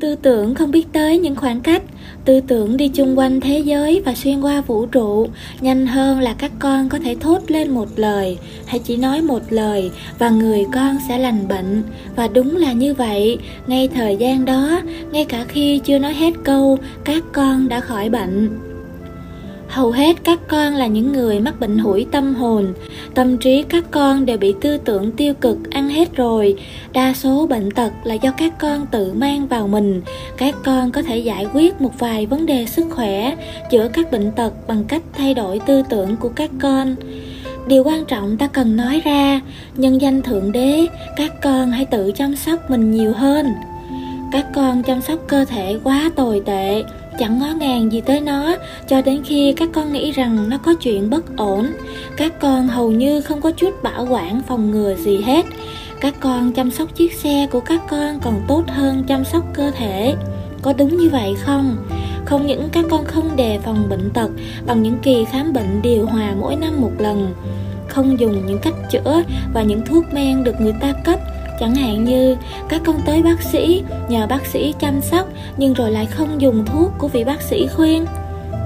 tư tưởng không biết tới những khoảng cách. Tư tưởng đi chung quanh thế giới và xuyên qua vũ trụ, nhanh hơn là các con có thể thốt lên một lời, hay chỉ nói một lời, và người con sẽ lành bệnh. Và đúng là như vậy, ngay thời gian đó, ngay cả khi chưa nói hết câu, các con đã khỏi bệnh hầu hết các con là những người mắc bệnh hủi tâm hồn. Tâm trí các con đều bị tư tưởng tiêu cực ăn hết rồi. Đa số bệnh tật là do các con tự mang vào mình. Các con có thể giải quyết một vài vấn đề sức khỏe, chữa các bệnh tật bằng cách thay đổi tư tưởng của các con. Điều quan trọng ta cần nói ra, nhân danh thượng đế, các con hãy tự chăm sóc mình nhiều hơn. Các con chăm sóc cơ thể quá tồi tệ chẳng ngó ngàng gì tới nó, cho đến khi các con nghĩ rằng nó có chuyện bất ổn. Các con hầu như không có chút bảo quản phòng ngừa gì hết. Các con chăm sóc chiếc xe của các con còn tốt hơn chăm sóc cơ thể. Có đúng như vậy không? Không những các con không đề phòng bệnh tật, bằng những kỳ khám bệnh điều hòa mỗi năm một lần. Không dùng những cách chữa và những thuốc men được người ta cấp chẳng hạn như các con tới bác sĩ, nhờ bác sĩ chăm sóc, nhưng rồi lại không dùng thuốc của vị bác sĩ khuyên.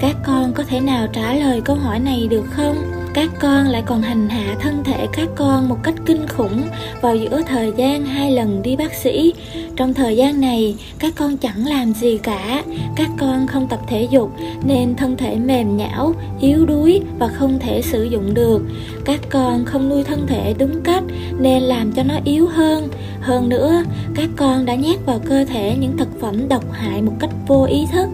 Các con có thể nào trả lời câu hỏi này được không? Các con lại còn hành hạ thân thể các con một cách kinh khủng vào giữa thời gian hai lần đi bác sĩ. Trong thời gian này, các con chẳng làm gì cả. Các con không tập thể dục nên thân thể mềm nhão, yếu đuối và không thể sử dụng được. Các con không nuôi thân thể đúng cách nên làm cho nó yếu hơn. Hơn nữa, các con đã nhét vào cơ thể những thực phẩm độc hại một cách vô ý thức.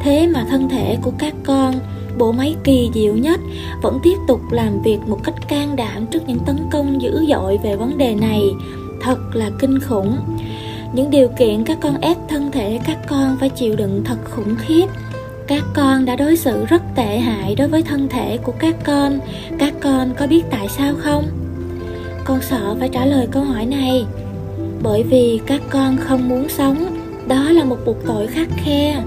Thế mà thân thể của các con bộ máy kỳ diệu nhất, vẫn tiếp tục làm việc một cách can đảm trước những tấn công dữ dội về vấn đề này. Thật là kinh khủng. Những điều kiện các con ép thân thể các con phải chịu đựng thật khủng khiếp. Các con đã đối xử rất tệ hại đối với thân thể của các con. Các con có biết tại sao không? Con sợ phải trả lời câu hỏi này. Bởi vì các con không muốn sống. Đó là một buộc tội khắc khe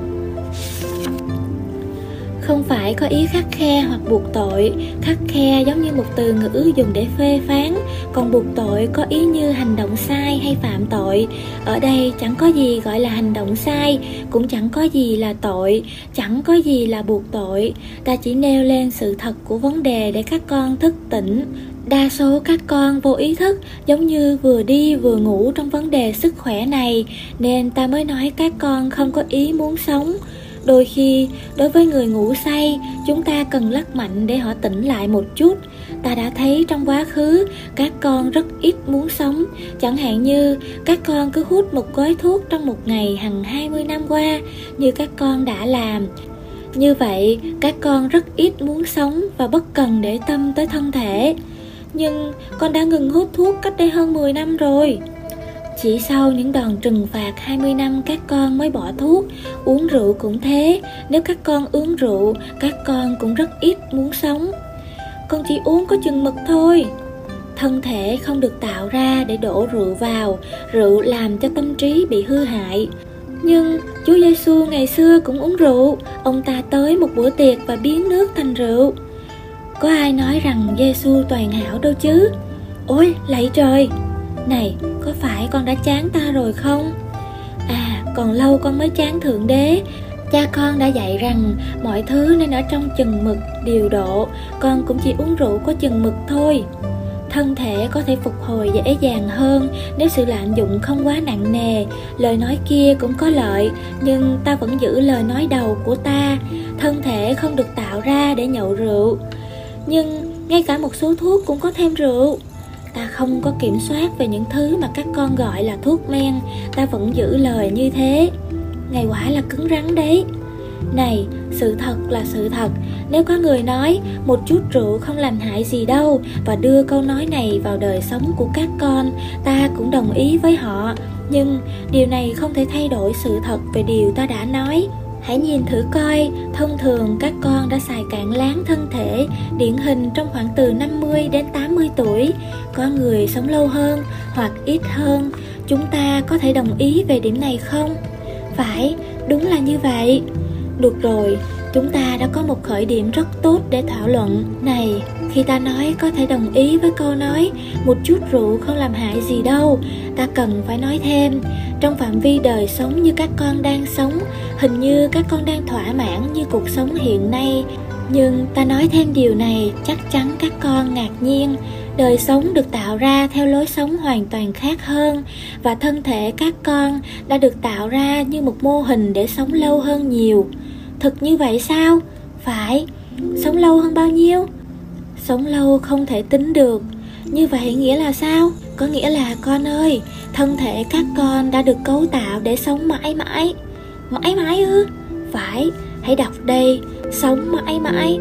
không phải có ý khắc khe hoặc buộc tội. Khắc khe giống như một từ ngữ dùng để phê phán. Còn buộc tội có ý như hành động sai hay phạm tội. Ở đây chẳng có gì gọi là hành động sai, cũng chẳng có gì là tội, chẳng có gì là buộc tội. Ta chỉ nêu lên sự thật của vấn đề để các con thức tỉnh. Đa số các con vô ý thức, giống như vừa đi vừa ngủ trong vấn đề sức khỏe này. Nên ta mới nói các con không có ý muốn sống đôi khi, đối với người ngủ say, chúng ta cần lắc mạnh để họ tỉnh lại một chút. Ta đã thấy trong quá khứ, các con rất ít muốn sống. Chẳng hạn như, các con cứ hút một gói thuốc trong một ngày hằng 20 năm qua, như các con đã làm. Như vậy, các con rất ít muốn sống và bất cần để tâm tới thân thể. Nhưng con đã ngừng hút thuốc cách đây hơn 10 năm rồi chỉ sau những đòn trừng phạt 20 năm, các con mới bỏ thuốc. Uống rượu cũng thế. Nếu các con uống rượu, Các con cũng rất ít muốn sống. Con chỉ uống có chừng mực thôi. Thân thể không được tạo ra để đổ rượu vào. Rượu làm cho tâm trí bị hư hại. Nhưng Chúa Giêsu ngày xưa cũng uống rượu. Ông ta tới một bữa tiệc và biến nước thành rượu. Có ai nói rằng Giêsu toàn hảo đâu chứ? Ôi, lạy trời! Này có phải con đã chán ta rồi không? À còn lâu con mới chán thượng đế. Cha con đã dạy rằng mọi thứ nên ở trong chừng mực điều độ, con cũng chỉ uống rượu có chừng mực thôi. Thân thể có thể phục hồi dễ dàng hơn nếu sự lạm dụng không quá nặng nề. Lời nói kia cũng có lợi, nhưng ta vẫn giữ lời nói đầu của ta. Thân thể không được tạo ra để nhậu rượu. Nhưng ngay cả một số thuốc cũng có thêm rượu ta không có kiểm soát về những thứ mà các con gọi là thuốc men ta vẫn giữ lời như thế. Ngày quả là cứng rắn đấy. Này sự thật là sự thật. Nếu có người nói một chút rượu không làm hại gì đâu và đưa câu nói này vào đời sống của các con ta cũng đồng ý với họ. Nhưng điều này không thể thay đổi sự thật về điều ta đã nói. Hãy nhìn thử coi, thông thường các con đã xài cạn láng thân thể, điển hình trong khoảng từ 50 đến 80 tuổi. Có người sống lâu hơn hoặc ít hơn, chúng ta có thể đồng ý về điểm này không? Phải, đúng là như vậy. Được rồi, chúng ta đã có một khởi điểm rất tốt để thảo luận này khi ta nói có thể đồng ý với câu nói một chút rượu không làm hại gì đâu ta cần phải nói thêm trong phạm vi đời sống như các con đang sống hình như các con đang thỏa mãn như cuộc sống hiện nay nhưng ta nói thêm điều này chắc chắn các con ngạc nhiên đời sống được tạo ra theo lối sống hoàn toàn khác hơn và thân thể các con đã được tạo ra như một mô hình để sống lâu hơn nhiều. Thực như vậy sao? Phải. Sống lâu hơn bao nhiêu? Sống lâu không thể tính được. Như vậy nghĩa là sao? Có nghĩa là, con ơi, thân thể các con đã được cấu tạo để sống mãi mãi. Mãi mãi ư? Phải. Hãy đọc đây. Sống mãi mãi.